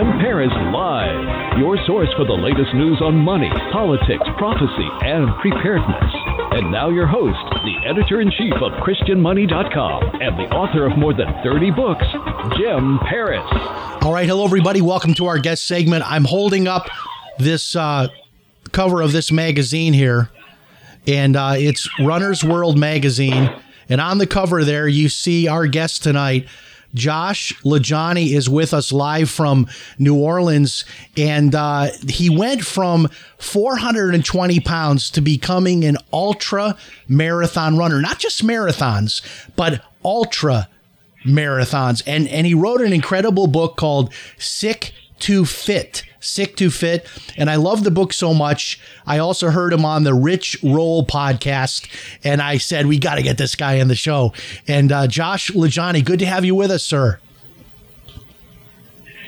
Jim Paris Live, your source for the latest news on money, politics, prophecy, and preparedness. And now your host, the editor in chief of ChristianMoney.com and the author of more than 30 books, Jim Paris. All right, hello everybody. Welcome to our guest segment. I'm holding up this uh, cover of this magazine here, and uh, it's Runner's World magazine. And on the cover there, you see our guest tonight. Josh LaJaunie is with us live from New Orleans, and uh, he went from 420 pounds to becoming an ultra marathon runner. Not just marathons, but ultra marathons and and he wrote an incredible book called Sick to Fit. Sick to Fit. And I love the book so much. I also heard him on the Rich Roll podcast. And I said, we got to get this guy on the show. And uh, Josh LaJaunie, good to have you with us, sir.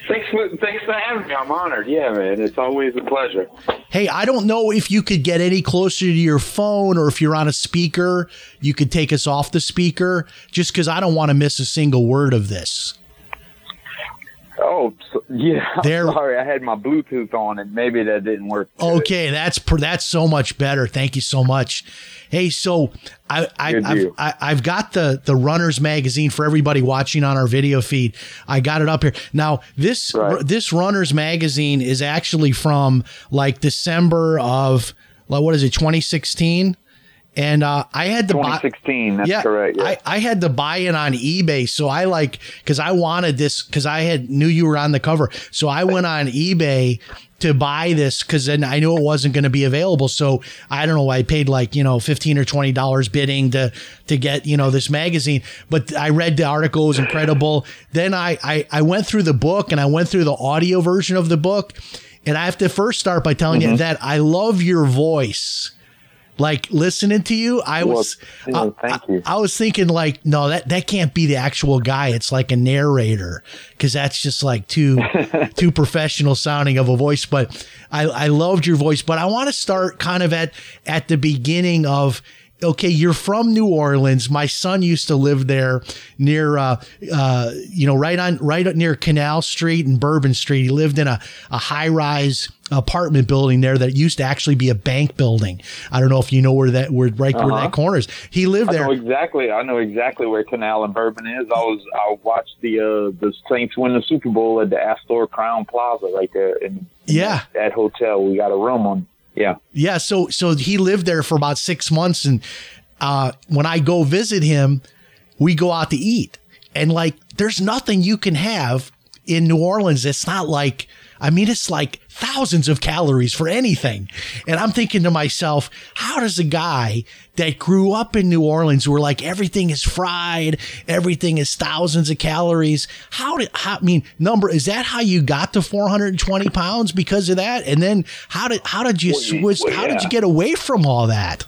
Thanks for, thanks for having me. I'm honored. Yeah, man. It's always a pleasure. Hey, I don't know if you could get any closer to your phone or if you're on a speaker, you could take us off the speaker just because I don't want to miss a single word of this. Oh, so, yeah. There- sorry. I had my Bluetooth on and maybe that didn't work. good. Okay, that's that's so much better. Thank you so much. Hey, so I, I I've. I I've got the the Runners magazine for everybody watching on our video feed. I got it up here now. This Right. this Runners magazine is actually from like December of like what is it 2016, and uh, I had to buy. 2016. That's correct. Yeah. I, I had to buy it on eBay. So I like, cause I wanted this, cause I had knew you were on the cover. So I went on eBay to buy this cause then I knew it wasn't going to be available. So I don't know. Why I paid like, you know, 15 or $20 bidding to, to get, you know, this magazine. But I read the article. It was incredible. Then I, I, I went through the book and I went through the audio version of the book. And I have to first start by telling Mm-hmm. you that I love your voice like listening to you, I Well, was, yeah, I, thank you. I, I was thinking like, no, that that can't be the actual guy. It's like a narrator because that's just like too too professional sounding of a voice. But I I loved your voice. But I want to start kind of at at the beginning of. Okay, you're from New Orleans. My son used to live there near, uh, uh, you know, right on, right near Canal Street and Bourbon Street. He lived in a, a high rise apartment building there that used to actually be a bank building. I don't know if you know where that, where right where Uh-huh. that corner is. He lived I there. know exactly. I know exactly where Canal and Bourbon is. I was. I watched the uh, the Saints win the Super Bowl at the Astor Crowne Plaza right there in, Yeah. that, that hotel. We got a room on. Yeah. Yeah, so so he lived there for about six months, and uh, when I go visit him, we go out to eat, and like, there's nothing you can have in New Orleans. It's not like, I mean, it's like thousands of calories for anything, and I'm thinking to myself, how does a guy that grew up in New Orleans, where like everything is fried, everything is thousands of calories, how did how, I mean, number is that how you got to 420 pounds because of that, and then how did how did you Well, switch? well, how did you get away from all that?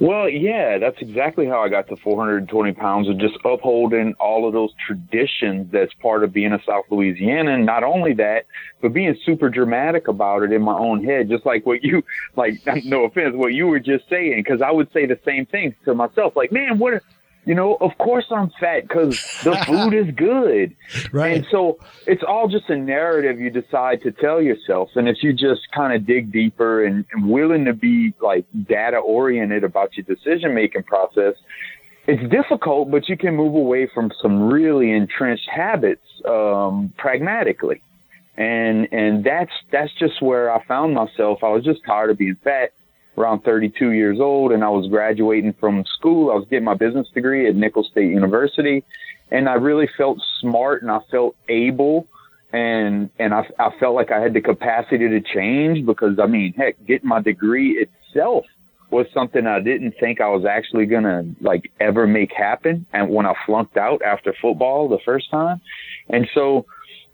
Well, yeah, that's exactly how I got to 420 pounds of just upholding all of those traditions that's part of being a South Louisianan. Not only that, but being super dramatic about it in my own head, just like what you, like, no offense, what you were just saying, because I would say the same thing to myself. Like, man, what, you know, of course I'm fat because the food is good. Right. And so it's all just a narrative you decide to tell yourself. And if you just kind of dig deeper and, and willing to be like data oriented about your decision making process, it's difficult, but you can move away from some really entrenched habits um, pragmatically. And and that's that's just where I found myself. I was just tired of being fat around 32 years old and I was graduating from school. I was getting my business degree at Nicholls State University and I really felt smart and I felt able and and I, I felt like I had the capacity to change because I mean, heck, getting my degree itself was something I didn't think I was actually gonna like ever make happen. And when I flunked out after football the first time, and so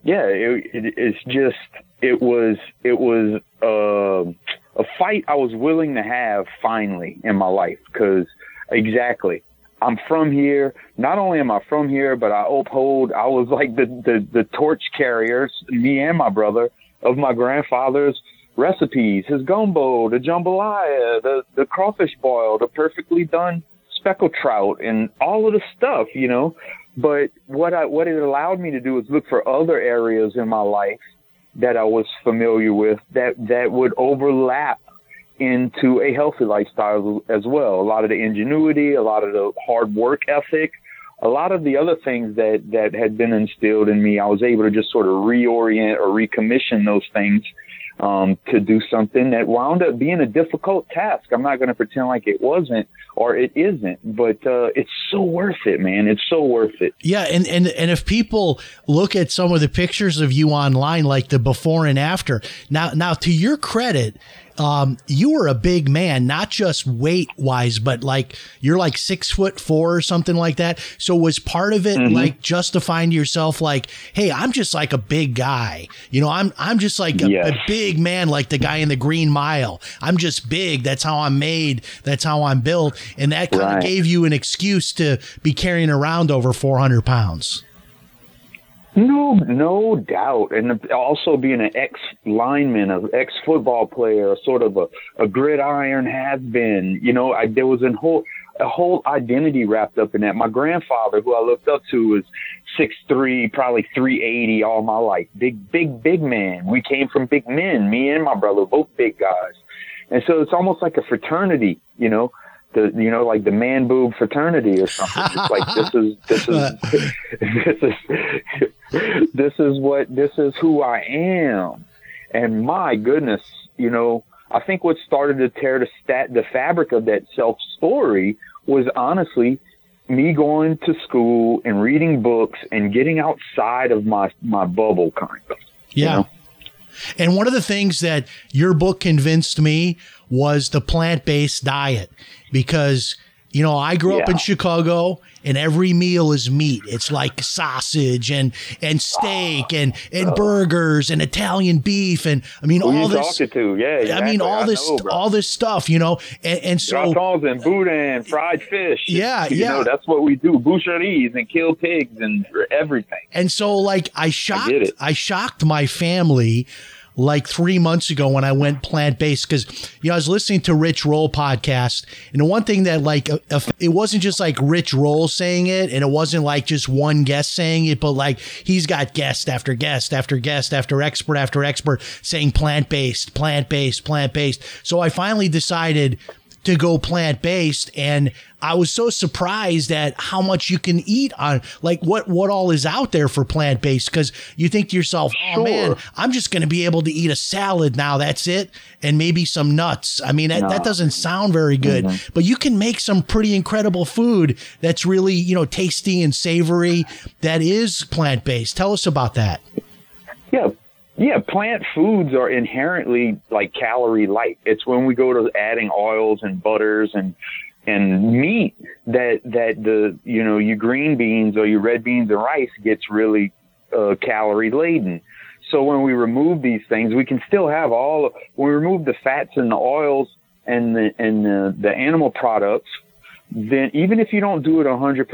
yeah, it, it, it's just it was it was uh, a fight I was willing to have finally in my life because exactly I'm from here. Not only am I from here, but I uphold. I was like the the, the torch carriers, me and my brother, of my grandfather's recipes. His gumbo, the jambalaya, the the crawfish boil, the perfectly done speckled trout, and all of the stuff, you know. But what I what it allowed me to do is look for other areas in my life that I was familiar with that that would overlap into a healthy lifestyle as well. A lot of the ingenuity, a lot of the hard work ethic, a lot of the other things that that had been instilled in me. I was able to just sort of reorient or recommission those things um, to do something that wound up being a difficult task. I'm not going to pretend like it wasn't or it isn't, but uh, it's so worth it, man. It's so worth it. Yeah, and, and and if people look at some of the pictures of you online, like the before and after, now now to your credit, um, you were a big man, not just weight wise, but like you're like six foot four or something like that. So was part of it Mm-hmm. like justifying to yourself, like, hey, I'm just like a big guy. You know, I'm I'm just like a, Yes. a big man, like the guy in the Green Mile. I'm just big. That's how I'm made. That's how I'm built, and that kind of gave you an excuse to be carrying around over 400 pounds. No, no doubt. And also being an ex lineman, an ex football player, a sort of a, a gridiron has been, you know, I, there was a whole, a whole identity wrapped up in that. My grandfather, who I looked up to, was six three, probably 380 all my life. Big, big, big man. We came from big men, me and my brother, both big guys. And so it's almost like a fraternity, you know, the, you know, like the man boob fraternity or something. It's like, this is, this is, this is, this is what, this is who I am. And my goodness, you know, I think what started to tear the stat, the fabric of that self story was honestly me going to school and reading books and getting outside of my, my bubble kind of. Yeah. know? And one of the things that your book convinced me was the plant based diet because, you know, I grew up in Chicago and every meal is meat. It's like sausage and, and steak and, and oh. burgers and Italian beef. And I mean, Who all this, talking to? Yeah, I mean, all this, know, all this stuff, you know, and, and so, Gratons and boudin, fried fish. Yeah, you yeah. know that's what we do. Boucheries and kill pigs and everything. And so like I shocked it. I, shocked my family like three months ago when I went plant based because you know I was listening to Rich Roll podcast and the one thing that like it wasn't just like Rich Roll saying it and it wasn't like just one guest saying it but like he's got guest after guest after guest after expert after expert saying plant based plant based plant based so I finally decided to go plant based and I was so surprised at how much you can eat on like what what all is out there for plant based cuz you think to yourself oh man I'm just going to be able to eat a salad now that's it and maybe some nuts. I mean that, that doesn't sound very good mm-hmm. but you can make some pretty incredible food that's really you know tasty and savory that is plant based tell us about that. Yeah. Yeah, plant foods are inherently like calorie light. It's when we go to adding oils and butters and and meat that that the you know your green beans or your red beans and rice gets really uh, calorie laden. So when we remove these things, we can still have all. When we remove the fats and the oils and the and the, the animal products, then even if you don't do it 100%,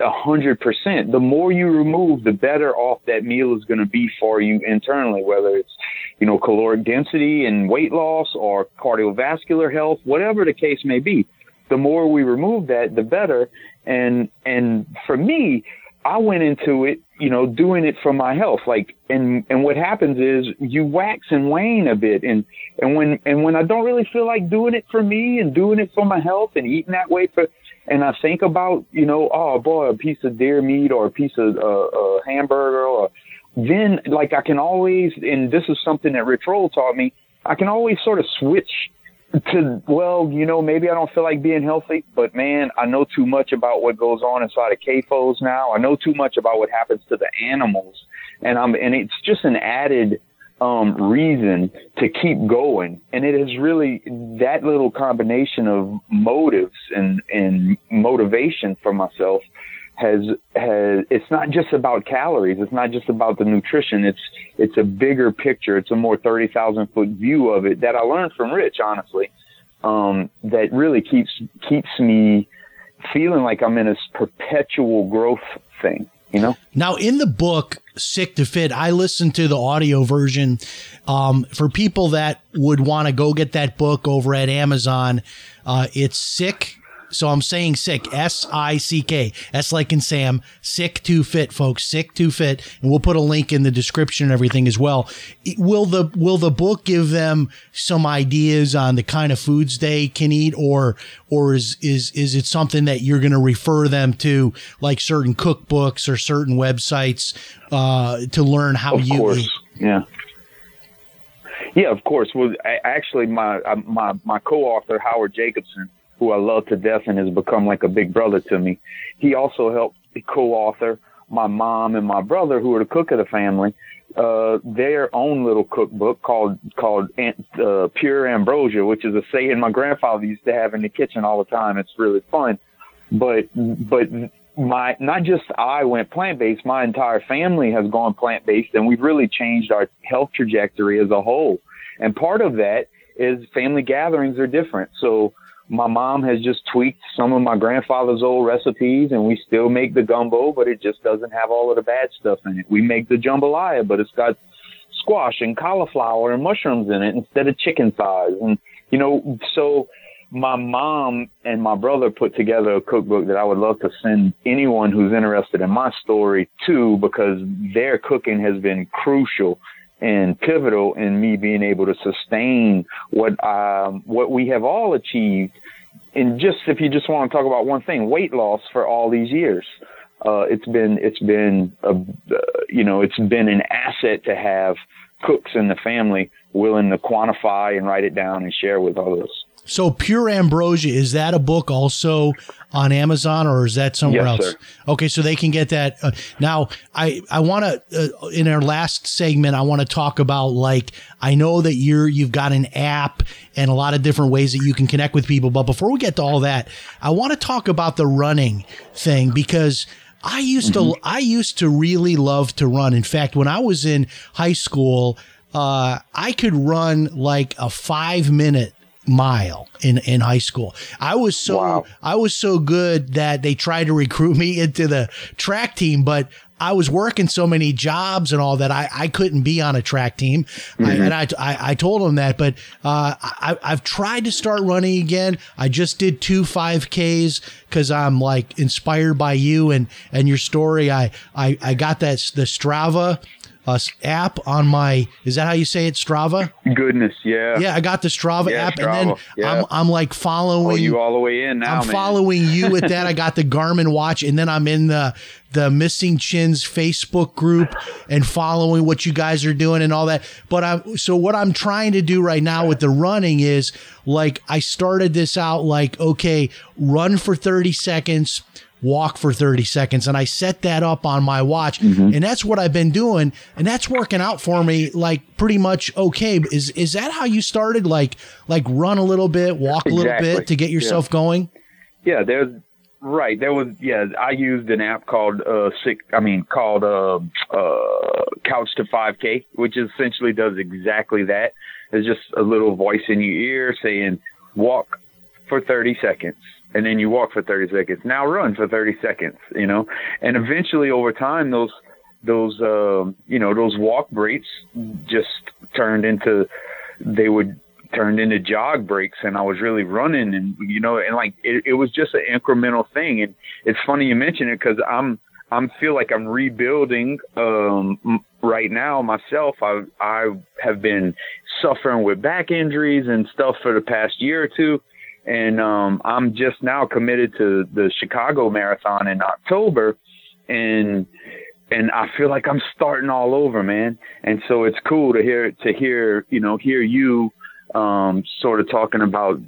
100%, the more you remove, the better off that meal is going to be for you internally, whether it's, you know, caloric density and weight loss or cardiovascular health, whatever the case may be. The more we remove that, the better. And, and for me, I went into it, you know, doing it for my health. Like, and, and what happens is you wax and wane a bit. And, and when, and when I don't really feel like doing it for me and doing it for my health and eating that way for, and I think about, you know, oh boy, a piece of deer meat or a piece of uh, uh, hamburger or then like I can always, and this is something that Rich Roll taught me, I can always sort of switch to, well, you know, maybe I don't feel like being healthy, but man, I know too much about what goes on inside of CAFOs now. I know too much about what happens to the animals and I'm, and it's just an added um, reason to keep going. And it is really that little combination of motives and, and motivation for myself has has it's not just about calories it's not just about the nutrition it's it's a bigger picture it's a more 30,000 foot view of it that I learned from Rich honestly um, that really keeps keeps me feeling like I'm in this perpetual growth thing you know Now, in the book "Sick to Fit," I listened to the audio version. Um, for people that would want to go get that book over at Amazon, uh, it's sick. So I'm saying sick, S I C K, S like in Sam, sick to fit, folks, sick to fit, and we'll put a link in the description and everything as well. Will the will the book give them some ideas on the kind of foods they can eat, or or is is is it something that you're going to refer them to, like certain cookbooks or certain websites, uh, to learn how of you course. Eat? yeah. Yeah of course. Well I, actually my uh, my my co-author Howard Jacobson who I love to death and has become like a big brother to me he also helped co-author my mom and my brother who are the cook of the family uh, their own little cookbook called called uh, Pure Ambrosia, which is a saying my grandfather used to have in the kitchen all the time. It's really fun, but but my not just I went plant based. My entire family has gone plant based, and we've really changed our health trajectory as a whole. And part of that is family gatherings are different. So my mom has just tweaked some of my grandfather's old recipes and we still make the gumbo, but it just doesn't have all of the bad stuff in it. We make the jambalaya, but it's got squash and cauliflower and mushrooms in it instead of chicken thighs. And, you know, so my mom and my brother put together a cookbook that I would love to send anyone who's interested in my story to because their cooking has been crucial and pivotal in me being able to sustain what um, what we have all achieved. And just if you just want to talk about one thing, weight loss for all these years, uh, it's been it's been a, uh, you know it's been an asset to have cooks in the family willing to quantify and write it down and share with others. So Pure Ambrosia is that a book also on Amazon or is that somewhere Yes, else? sir. Okay, so they can get that. Uh, now, I I want to uh, in our last segment I want to talk about like I know that you're you've got an app and a lot of different ways that you can connect with people, but before we get to all that, I want to talk about the running thing because I used to I used to really love to run. In fact, when I was in high school, uh, I could run like a five minute mile in in high school. I was so Wow. I was so good that they tried to recruit me into the track team, but I was working so many jobs and all that I, I couldn't be on a track team. I, and I, I, I told them that, but uh, I, I've tried to start running again. I just did two 5Ks because I'm like inspired by you and, and your story. I, I, I got that the Strava uh, app on my, is that how you say it? Strava? Goodness, yeah. Yeah, I got the Strava Yeah, app and then yeah. I'm, I'm like following Oh, you all the way in now, I'm man. following you with that. I got the Garmin watch, and then I'm in the the Missing Chins Facebook group and following what you guys are doing and all that. But I'm so what I'm trying to do right now with the running is like I started this out like okay, run for 30 seconds. Walk for 30 seconds. And I set that up on my watch. Mm-hmm. And that's what I've been doing. And that's working out for me like pretty much okay. Is is that how you started? Like like run a little bit, walk a little bit to get yourself going? Yeah, there's right. There was yeah. I used an app called uh sick. I mean called uh uh Couch to 5K, which essentially does exactly that. There's just a little voice in your ear saying walk for 30 seconds. And then you walk for 30 seconds. Now run for 30 seconds, you know? And eventually over time, those, those, um, you know, those walk breaks just turned into, they would turned into jog breaks and I was really running and, you know, and like, it, it was just an incremental thing. And it's funny you mention it because I'm, I'm feel like I'm rebuilding, um, right now myself. I, I have been suffering with back injuries and stuff for the past year or two and um, I'm just now committed to the Chicago Marathon in October, and and I feel like I'm starting all over, man. And so it's cool to hear to hear you know hear you um, sort of talking about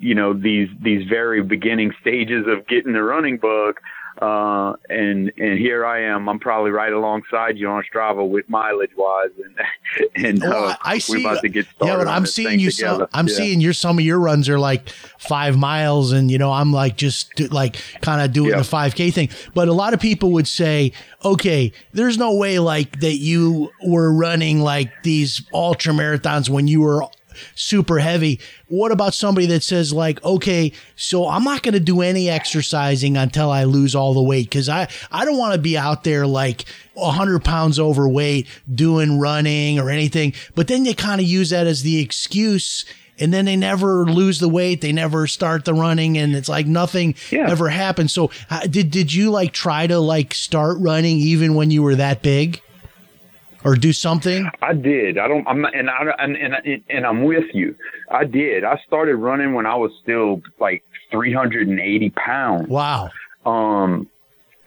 you know these these very beginning stages of getting the running bug. Uh, and and here I am. I'm probably right alongside you on Strava with mileage wise, and and Well, uh, I- I see. we're about to get started. Yeah, but I'm seeing you. together. Some, I'm Yeah. seeing your some of your runs are like five miles, and you know I'm like just do- like kind of doing Yeah. the five k thing. But a lot of people would say, okay, there's no way like that you were running like these ultra marathons when you were super heavy. What about somebody that says like, okay, so I'm not going to do any exercising until I lose all the weight because I I don't want to be out there like 100 pounds overweight doing running or anything. But then they kind of use that as the excuse. And then they never lose the weight. They never start the running, and it's like nothing Yeah. ever happens. So, uh, did did you like try to like start running even when you were that big, or do something? I did. I don't. I'm and I and, and and I'm with you. I did. I started running when I was still like 380 pounds. Wow. Um,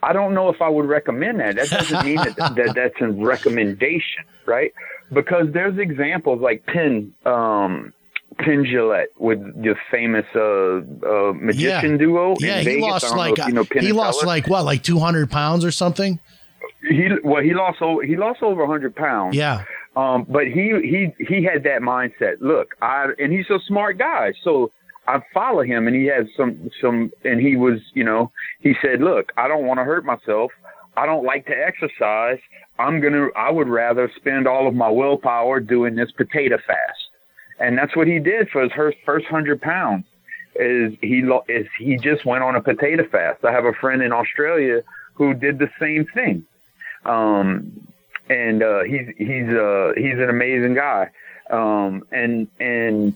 I don't know if I would recommend that. That doesn't mean that, that that's a recommendation, right? Because there's examples like Penn, um, Penn Jillette with the famous uh, uh, magician Yeah. duo Yeah, in he Vegas. Lost know like if you know he lost like what, like two hundred pounds or something. He well he lost over he lost over 100 pounds. Yeah, Um, but he he he had that mindset. Look, I and he's a smart guy, so I follow him, and he has some some, and he was, you know, he said, look, I don't want to hurt myself. I don't like to exercise. I'm gonna. I would rather spend all of my willpower doing this potato fast, and that's what he did for his first first hundred pounds. Is he is he just went on a potato fast? I have a friend in Australia who did the same thing. Um, and uh, he's he's uh, he's an amazing guy. Um, and and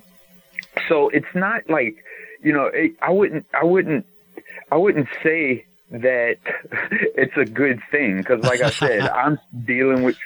so it's not like you know it, I wouldn't I wouldn't I wouldn't say that it's a good thing because like I said I'm dealing with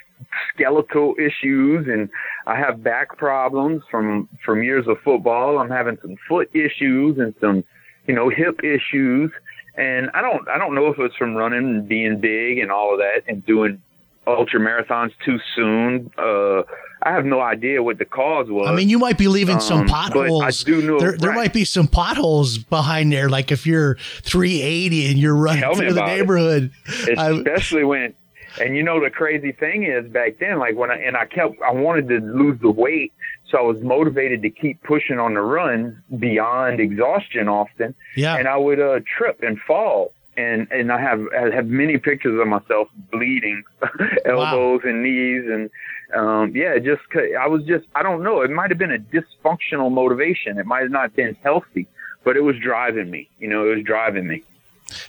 skeletal issues and I have back problems from from years of football. I'm having some foot issues and some you know hip issues and I don't I don't know if it's from running and being big and all of that and doing ultra marathons too soon. Uh, I have no idea what the cause was. I mean, you might be leaving some Um, but I potholes. do know- there, there might be some potholes behind there. Like if you're 380 and you're running Tell through the it. neighborhood. I- especially when and you know the crazy thing is back then like when I and I kept I wanted to lose the weight so I was motivated to keep pushing on the run beyond exhaustion often. Yeah. and I would uh trip and fall. And and I have I have many pictures of myself bleeding elbows and knees. And um yeah just, I was just I don't know. It might have been a dysfunctional motivation. It might have not been healthy but it was driving me you know it was driving me.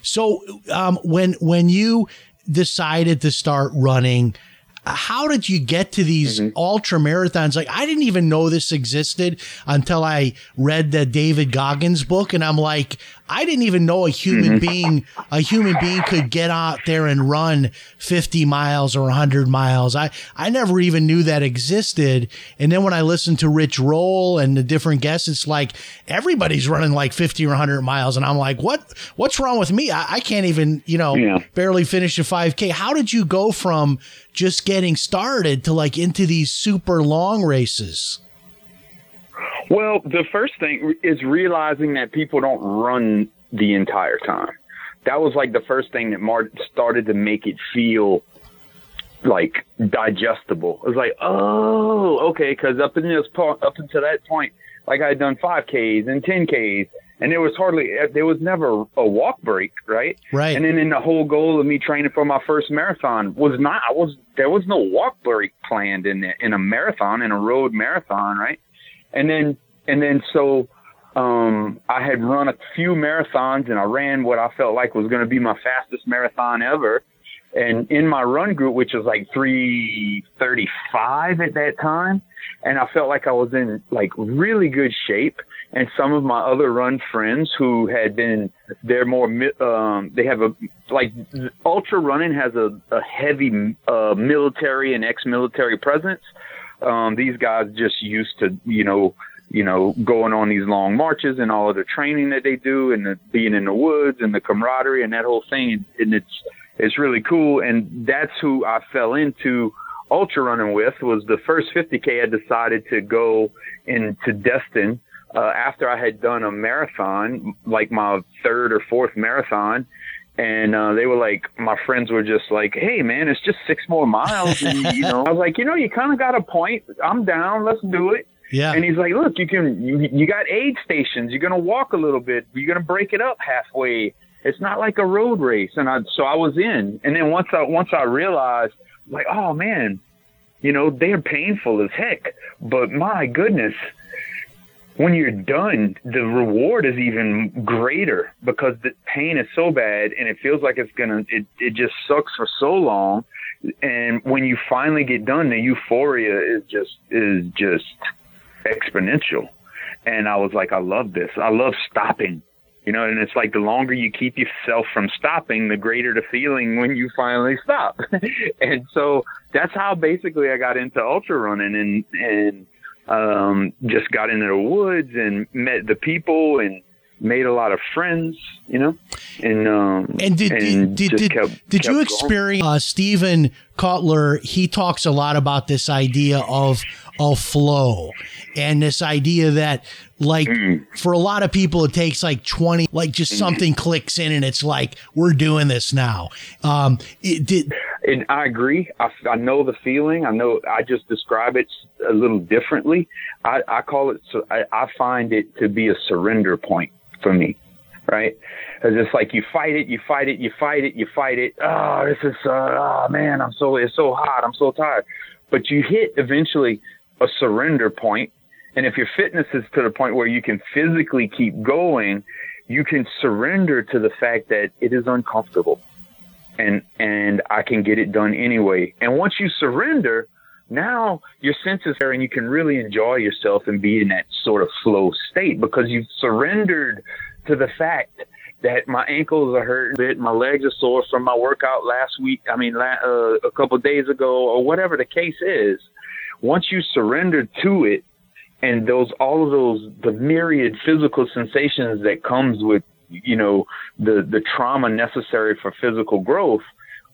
So um, when when you decided to start running, how did you get to these Mm-hmm. ultra marathons? Like I didn't even know this existed until I read the David Goggins book, and I'm like, I didn't even know a human Mm-hmm. being a human being could get out there and run 50 miles or 100 miles. I I never even knew that existed. And then when I listened to Rich Roll and the different guests, it's like everybody's running like 50 or 100 miles, and I'm like, what what's wrong with me? I, I can't even you know Yeah. barely finish a 5K. How did you go from just getting started to like into these super long races? Well, the first thing is realizing that people don't run the entire time. That was like the first thing that Mart started to make it feel like digestible. It was like, oh, okay, because up in this point, up until that point, like I had done five Ks and ten Ks, and there was hardly, uh, there was never a walk break, right? Right. And then in the whole goal of me training for my first marathon was not, I was, there was no walk break planned in the, in a marathon, in a road marathon, right? And then, and then so, um, I had run a few marathons and I ran what I felt like was going to be my fastest marathon ever. And in my run group, which was like 335 at that time, and I felt like I was in like really good shape. And some of my other run friends who had been, they're more, um, they have a, like ultra running has a, a heavy, uh, military and ex-military presence. Um, these guys just used to, you know, you know, going on these long marches and all of the training that they do and the, being in the woods and the camaraderie and that whole thing. And, it's, it's really cool. And that's who I fell into ultra running with was the first 50K I decided to go into Destin, uh, after I had done a marathon, like my third or fourth marathon. And uh, they were like, my friends were just like, "Hey, man, it's just six more miles." And, you know, I was like, you know, you kind of got a point. I'm down. Let's do it. Yeah. And he's like, "Look, you can. You, you got aid stations. You're gonna walk a little bit. You're gonna break it up halfway. It's not like a road race." And I, so I was in. And then once I once I realized, like, oh man, you know, they're painful as heck. But my goodness, when you're done, the reward is even greater because the pain is so bad and it feels like it's gonna. It it just sucks for so long. And when you finally get done, the euphoria is just is just exponential. And I was like, I love this. I love stopping. You know, and it's like the longer you keep yourself from stopping, the greater the feeling when you finally stop. and so that's how basically I got into ultra running and and um just got into the woods and met the people and made a lot of friends, you know. And um And did and did did, kept- did kept you experience uh, Steven Kotler? He talks a lot about this idea of of flow and this idea that like Mm. for a lot of people it takes like 20 like just Mm. something clicks in and it's like we're doing this now um it did and I agree. I, I know the feeling. I know. I just describe it a little differently. I, I call it. I, find it to be a surrender point for me, right? Because It's like you fight it, you fight it, you fight it, you fight it. Oh, this is. Uh, oh man, I'm so. It's so hot. I'm so tired. But you hit eventually a surrender point, and if your fitness is to the point where you can physically keep going, you can surrender to the fact that it is uncomfortable and and I can get it done anyway. And once you surrender, now your senses are and you can really enjoy yourself and be in that sort of flow state because you've surrendered to the fact that my ankles are hurting a bit, my legs are sore from my workout last week. I mean, uh, a couple days ago, or whatever the case is. Once you surrender to it, and those all of those the myriad physical sensations that comes with you know the the trauma necessary for physical growth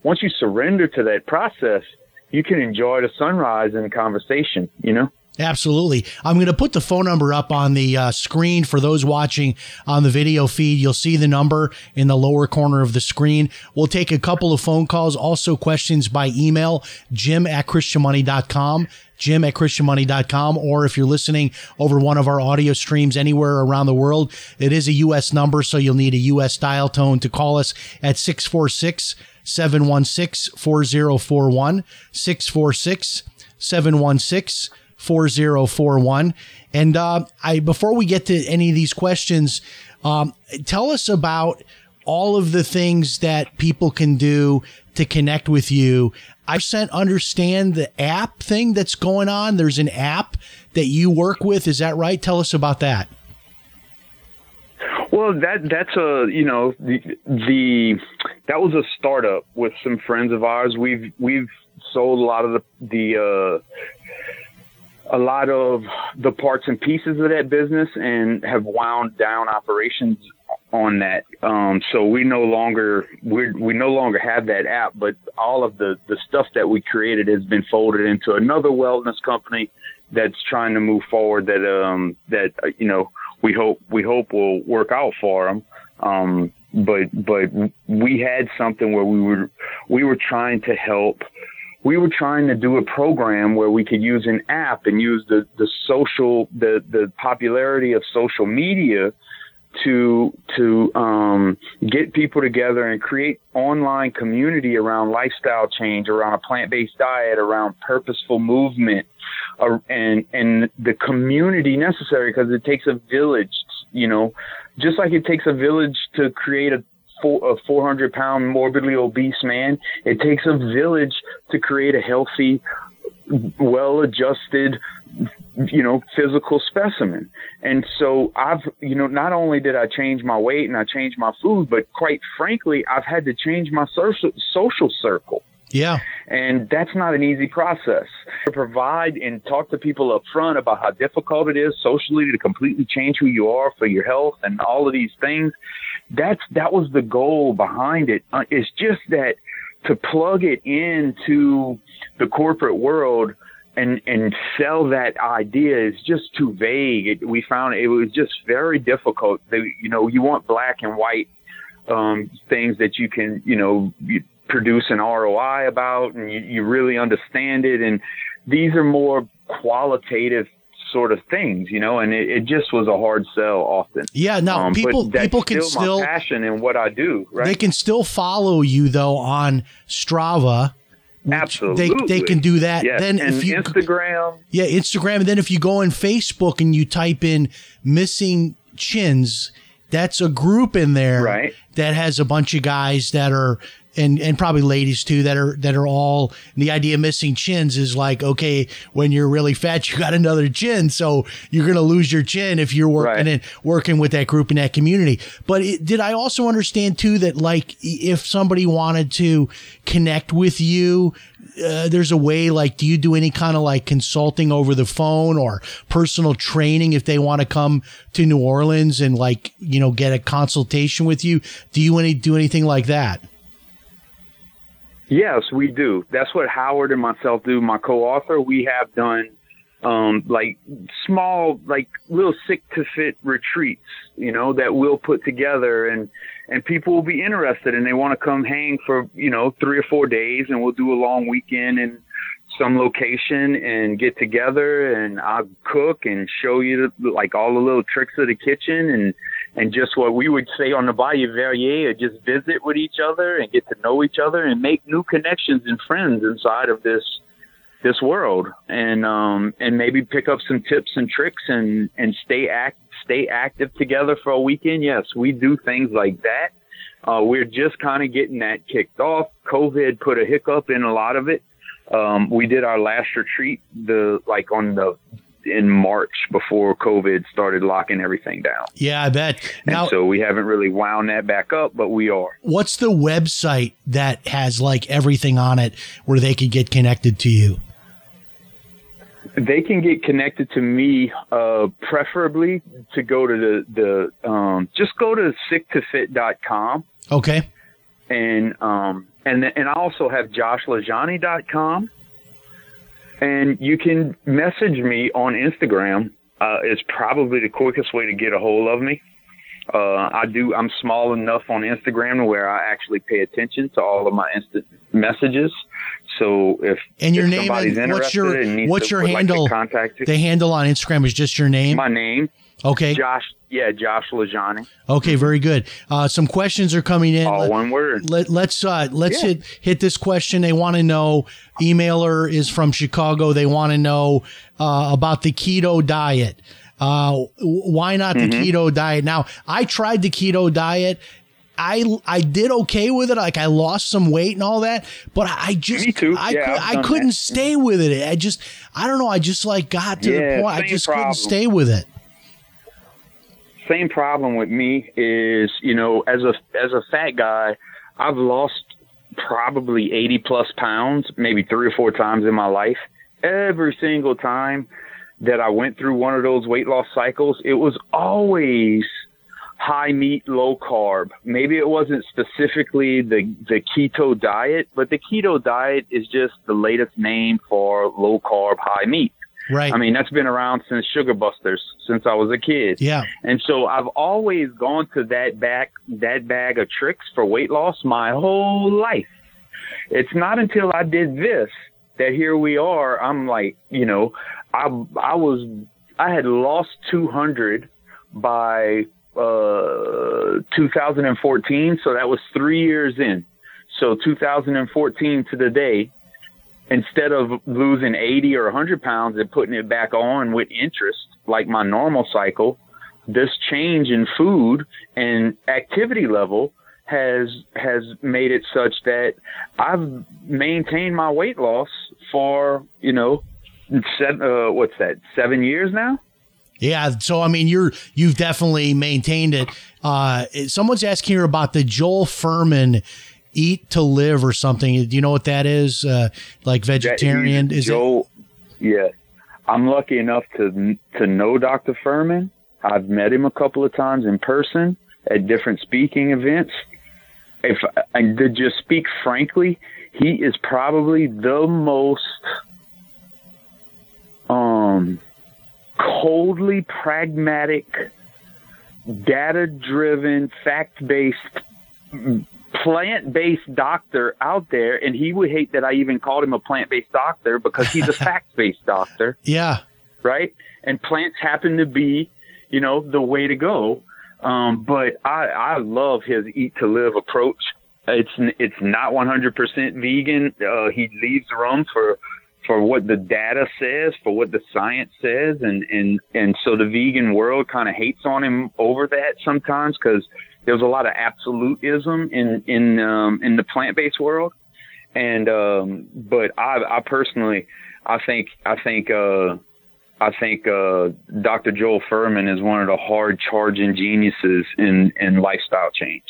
once you surrender to that process you can enjoy the sunrise and conversation you know Absolutely. I'm going to put the phone number up on the uh, screen for those watching on the video feed. You'll see the number in the lower corner of the screen. We'll take a couple of phone calls, also questions by email, jim at christianmoney.com, jim at christianmoney.com, or if you're listening over one of our audio streams anywhere around the world, it is a U.S. number, so you'll need a U.S. dial tone to call us at 646 716 4041, 646 716 4041. And uh, I before we get to any of these questions, um, tell us about all of the things that people can do to connect with you. I sent understand the app thing that's going on. There's an app that you work with. Is that right? Tell us about that. well that that's a you know the, the that was a startup with some friends of ours we've we've sold a lot of the the uh a lot of the parts and pieces of that business and have wound down operations on that. Um, so we no longer we we no longer have that app, but all of the the stuff that we created has been folded into another wellness company that's trying to move forward. That um that uh, you know we hope we hope will work out for them. Um, but but we had something where we were we were trying to help we were trying to do a program where we could use an app and use the, the social the, the popularity of social media to to um, get people together and create online community around lifestyle change, around a plant based diet, around purposeful movement, uh, and and the community necessary because it takes a village. You know, just like it takes a village to create a four, a 400 pound morbidly obese man. It takes a village to create a healthy, well adjusted, you know, physical specimen. And so I've, you know, not only did I change my weight and I changed my food, but quite frankly, I've had to change my social, social circle. Yeah. And that's not an easy process. To provide and talk to people up front about how difficult it is socially to completely change who you are for your health and all of these things. That's that was the goal behind it. Uh, it's just that to plug it into the corporate world and and sell that idea is just too vague. It, we found it was just very difficult. They, you know, you want black and white um, things that you can, you know, you produce an ROI about, and you, you really understand it. And these are more qualitative sort of things, you know. And it, it just was a hard sell often. Yeah, now Um, people people can still, still passion in what I do, right? they can still follow you though on Strava. Absolutely, They they can do that. Yes. Then and if you Instagram, Yeah, Instagram. And then if you go on Facebook and you type in missing chins, that's a group in there Right. that has a bunch of guys that are and and probably ladies too that are that are all the idea of missing chins is like okay when you're really fat you got another chin. So you're gonna lose your chin if you're working Right. in working with that group in that community. But it, did I also understand too that like if somebody wanted to connect with you uh, there's a way like do you do any kind of like consulting over the phone or personal training if they want to come to New Orleans and like you know get a consultation with you? Do you any do anything like that Yes, we do. That's what Howard and myself do. My co-author, we have done um, like small, like little sick to fit retreats, you know, that we'll put together, and and people will be interested, and they want to come hang for you know three or four days, and we'll do a long weekend in some location and get together, and I'll cook and show you like all the little tricks of the kitchen and and just what we would say on the Bayou Verrier, just visit with each other and get to know each other and make new connections and friends inside of this this world, and um and maybe pick up some tips and tricks and and stay act stay active together for a weekend. Yes, we do things like that. Uh, we're just kind of getting that kicked off. COVID put a hiccup in a lot of it. Um, we did our last retreat the like on the in March before COVID started locking everything down. yeah I bet. And now so we haven't really wound that back up, but we are. what's the website that has like everything on it where they could get connected to you? They can get connected to me, uh, preferably to go to the, the um, just go to sicktofit.com okay. And um, and and I also have joshlajaunie.com and you can message me on Instagram. Uh, it's probably the quickest way to get a hold of me. Uh, I do. I'm small enough on Instagram to where I actually pay attention to all of my instant messages. So if And your if name somebody's and what's your- interested and needs what's to- your would like handle? contact you. the handle on Instagram is just your name my name, okay Josh. Yeah, Josh LaJaunie. okay very good uh, some questions are coming in All Let- one word. Let, let's uh, let's Yeah. hit hit this question. They want to know. Emailer is from Chicago. They want to know uh, about the keto diet. Uh, why not the Mm-hmm. keto diet? Now, I tried the keto diet. I I did okay with it. Like I lost some weight and all that, but I just Me too. I Yeah, could, I couldn't that. stay with it. I just I don't know. I just like got to the point. I just problem. couldn't stay with it. Same problem with me is, you know, as a as a fat guy, I've lost probably 80 plus pounds, maybe three or four times in my life. Every single time that I went through one of those weight loss cycles, it was always high meat, low carb. Maybe it wasn't specifically the the keto diet, but the keto diet is just the latest name for low carb, high meat. Right. I mean, that's been around since Sugar Busters, since I was a kid. yeah. And so I've always gone to that back that bag of tricks for weight loss my whole life. It's not until I did this that here we are. I'm like, you know, I I was I had lost 200 by uh 2014, so that was 3 years in. So 2014 to the day, instead of losing 80 or 100 pounds and putting it back on with interest, like my normal cycle, this change in food and activity level has has made it such that I've maintained my weight loss for you know seven, uh, what's that seven years now. Yeah, so I mean, you're you've definitely maintained it. Uh, someone's asking here about the Joel Fuhrman "Eat to Live" or something. Do you know what that is? Uh, like vegetarian? Is it? Joe, yeah, I'm lucky enough to to know Dr. Fuhrman. I've met him a couple of times in person at different speaking events. If and to just speak frankly, he is probably the most um coldly pragmatic, data driven, fact based plant-based doctor out there, and he would hate that I even called him a plant-based doctor because he's a fact-based doctor, Yeah. right? And plants happen to be, you know, the way to go. Um, but I, I love his eat to live approach. It's it's not 100% vegan. Uh, he leaves room for for what the data says, for what the science says, and and and so the vegan world kind of hates on him over that sometimes because there's a lot of absolutism in in um, in the plant based world. And um, but I I personally I think I think uh, I think uh, Dr. Joel Fuhrman is one of the hard charging geniuses in in lifestyle change.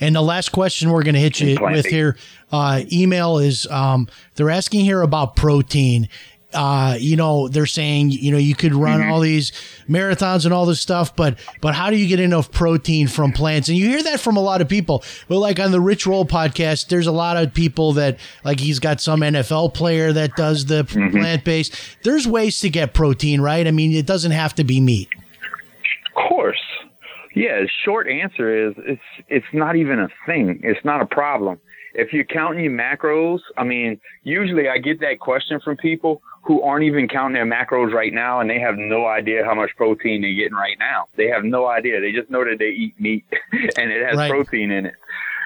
And the last question we're going to hit you with here, uh, email is um, they're asking here about protein. Uh, you know, they're saying you know you could run Mm-hmm. all these marathons and all this stuff, but but how do you get enough protein from plants? And you hear that from a lot of people. But like on the Rich Roll podcast, there's a lot of people that like he's got some NFL player that does the Mm-hmm. plant based. There's ways to get protein, right? I mean, it doesn't have to be meat. Of course. Yeah, short answer is it's it's not even a thing. It's not a problem. If you're counting your macros, I mean, usually I get that question from people who aren't even counting their macros right now and they have no idea how much protein they're getting right now. They have no idea. They just know that they eat meat and it has Right. protein in it.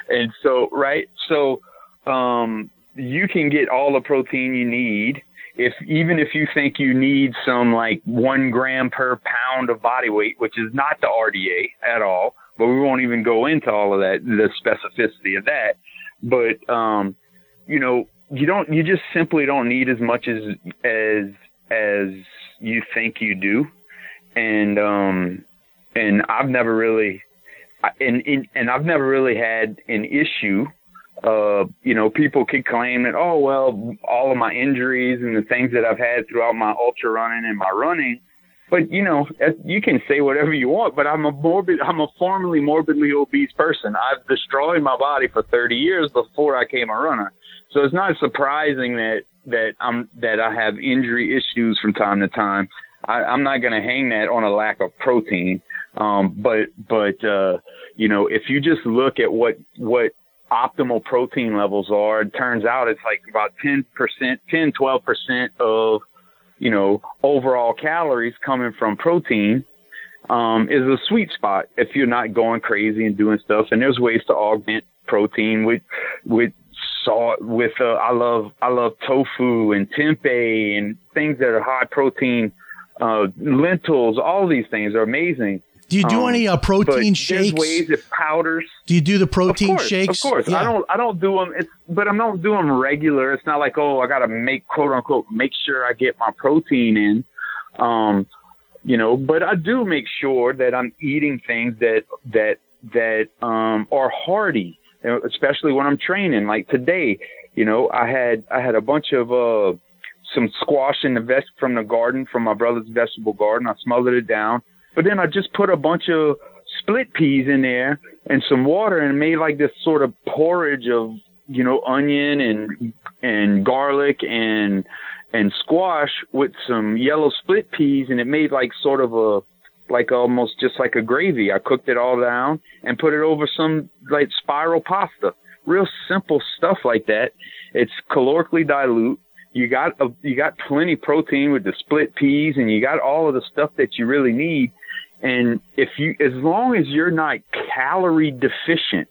And so, right? So, um, you can get all the protein you need if even if you think you need some like one gram per pound of body weight, which is not the RDA at all, but we won't even go into all of that, the specificity of that. But um, you know, you don't, you just simply don't need as much as as as you think you do, and um, and I've never really, and and, I've never really had an issue uh, you know, people could claim that, oh, well, all of my injuries and the things that I've had throughout my ultra running and my running. But, you know, you can say whatever you want, but I'm a morbid, I'm a formerly morbidly obese person. I've destroyed my body for 30 years before I came a runner. So it's not surprising that, that I'm, that I have injury issues from time to time. I, I'm not going to hang that on a lack of protein. Um, but, but, uh, you know, if you just look at what, what optimal protein levels are, it turns out it's like about 10%, 10, 12% of, you know, overall calories coming from protein, um, is a sweet spot if you're not going crazy and doing stuff. And there's ways to augment protein with, with salt, with, uh, I love, I love tofu and tempeh and things that are high protein, uh, lentils, all these things are amazing. Do you do Um, any uh, protein shakes? ways powders. Do you do the protein of course, shakes? Of course, Yeah. I don't. I don't do them. It's, but I'm not doing them regular. It's not like oh, I got to make quote unquote make sure I get my protein in. Um, you know, but I do make sure that I'm eating things that that that um are hearty, especially when I'm training. Like today, you know, I had I had a bunch of uh some squash in the vest from the garden from my brother's vegetable garden. I smothered it down, but then I just put a bunch of split peas in there and some water and made like this sort of porridge of you know onion and and garlic and and squash with some yellow split peas and it made like sort of a like almost just like a gravy. I cooked it all down and put it over some like spiral pasta. Real simple stuff like that. It's calorically dilute. You got a, you got plenty protein with the split peas and you got all of the stuff that you really need. And if you, as long as you're not calorie deficient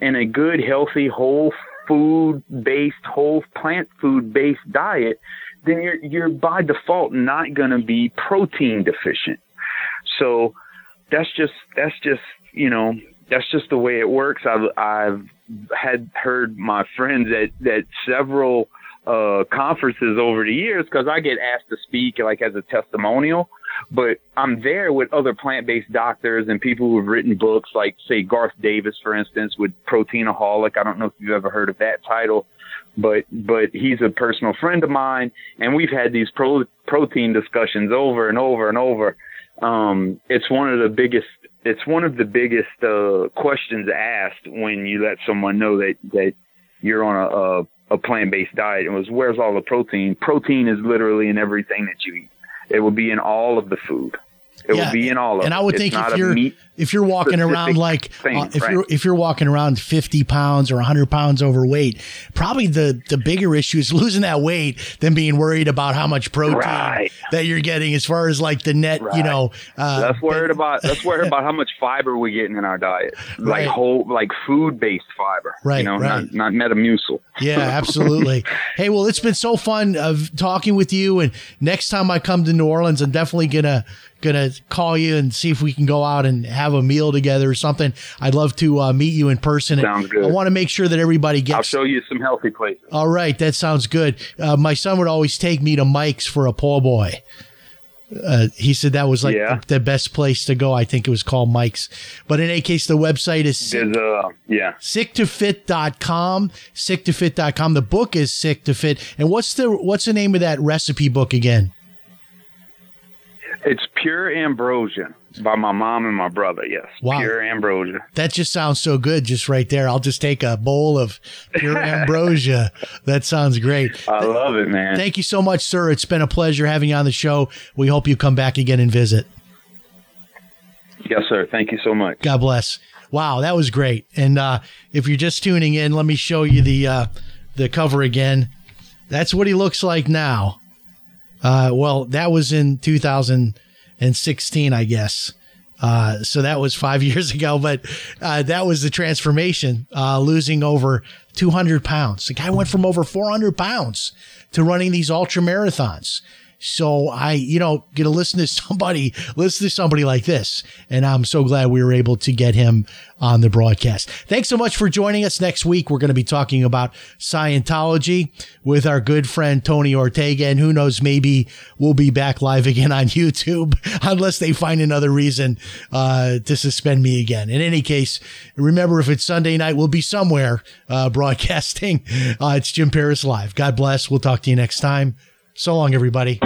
in a good, healthy, whole food based, whole plant food based diet, then you're, you're by default not going to be protein deficient. So that's just, that's just, you know, that's just the way it works. I've, I've had heard my friends that, at several, uh, conferences over the years because I get asked to speak like as a testimonial, but I'm there with other plant-based doctors and people who have written books like say Garth Davis, for instance, with Proteinaholic. I don't know if you've ever heard of that title, but, but he's a personal friend of mine and we've had these pro, protein discussions over and over and over. Um, it's one of the biggest, it's one of the biggest, uh, questions asked when you let someone know that, that you're on a, a a plant-based diet. It was where's all the protein? Protein is literally in everything that you eat. It will be in all of the food. It will be in all of and. I would think if you're if you're walking around like thing, uh, if right. you're if you're walking around 50 pounds or 100 pounds overweight, probably the the bigger issue is losing that weight than being worried about how much protein Right. that you're getting as far as like the net, you know. Uh, Let's worried about let's worry about how much fiber we're getting in our diet, Right. like whole like food based fiber. Right, You know, right. not not Metamucil. Yeah, absolutely. hey, well, it's been so fun of talking with you. And next time I come to New Orleans, I'm definitely gonna gonna call you and see if we can go out and have a meal together or something. I'd love to uh, meet you in person. Sounds good. I want to make sure that everybody gets. I'll show you some healthy places. All right, that sounds good. Uh, my son would always take me to Mike's for a po' boy. Uh, he said that was like Yeah. the, the best place to go. I think it was called Mike's. But in any case, the website is There's uh yeah. sicktofit.com sicktofit.com the book is sick to fit and what's the what's the name of that recipe book again It's pure ambrosia by my mom and my brother. Yes, Wow. pure ambrosia. that just sounds so good just right there i'll just take a bowl of pure ambrosia that sounds great I love it, man. thank you so much sir it's been a pleasure having you on the show we hope you come back again and visit yes, sir. Thank you so much. God bless. Wow, that was great. And uh, if you're just tuning in, let me show you the uh, the cover again. That's what he looks like now. Uh, well, that was in 2016, I guess. Uh, so that was five years ago, but uh, that was the transformation, uh, losing over 200 pounds. The guy went from over 400 pounds to running these ultra marathons. So I, you know, get to listen to somebody, listen to somebody like this. And I'm so glad we were able to get him on the broadcast. Thanks so much for joining us. Next week, we're going to be talking about Scientology with our good friend Tony Ortega. And who knows, maybe we'll be back live again on YouTube unless they find another reason uh, to suspend me again. In any case, remember if it's Sunday night, we'll be somewhere uh, broadcasting. Uh, it's Jim Paris Live. God bless. We'll talk to you next time. So long, everybody.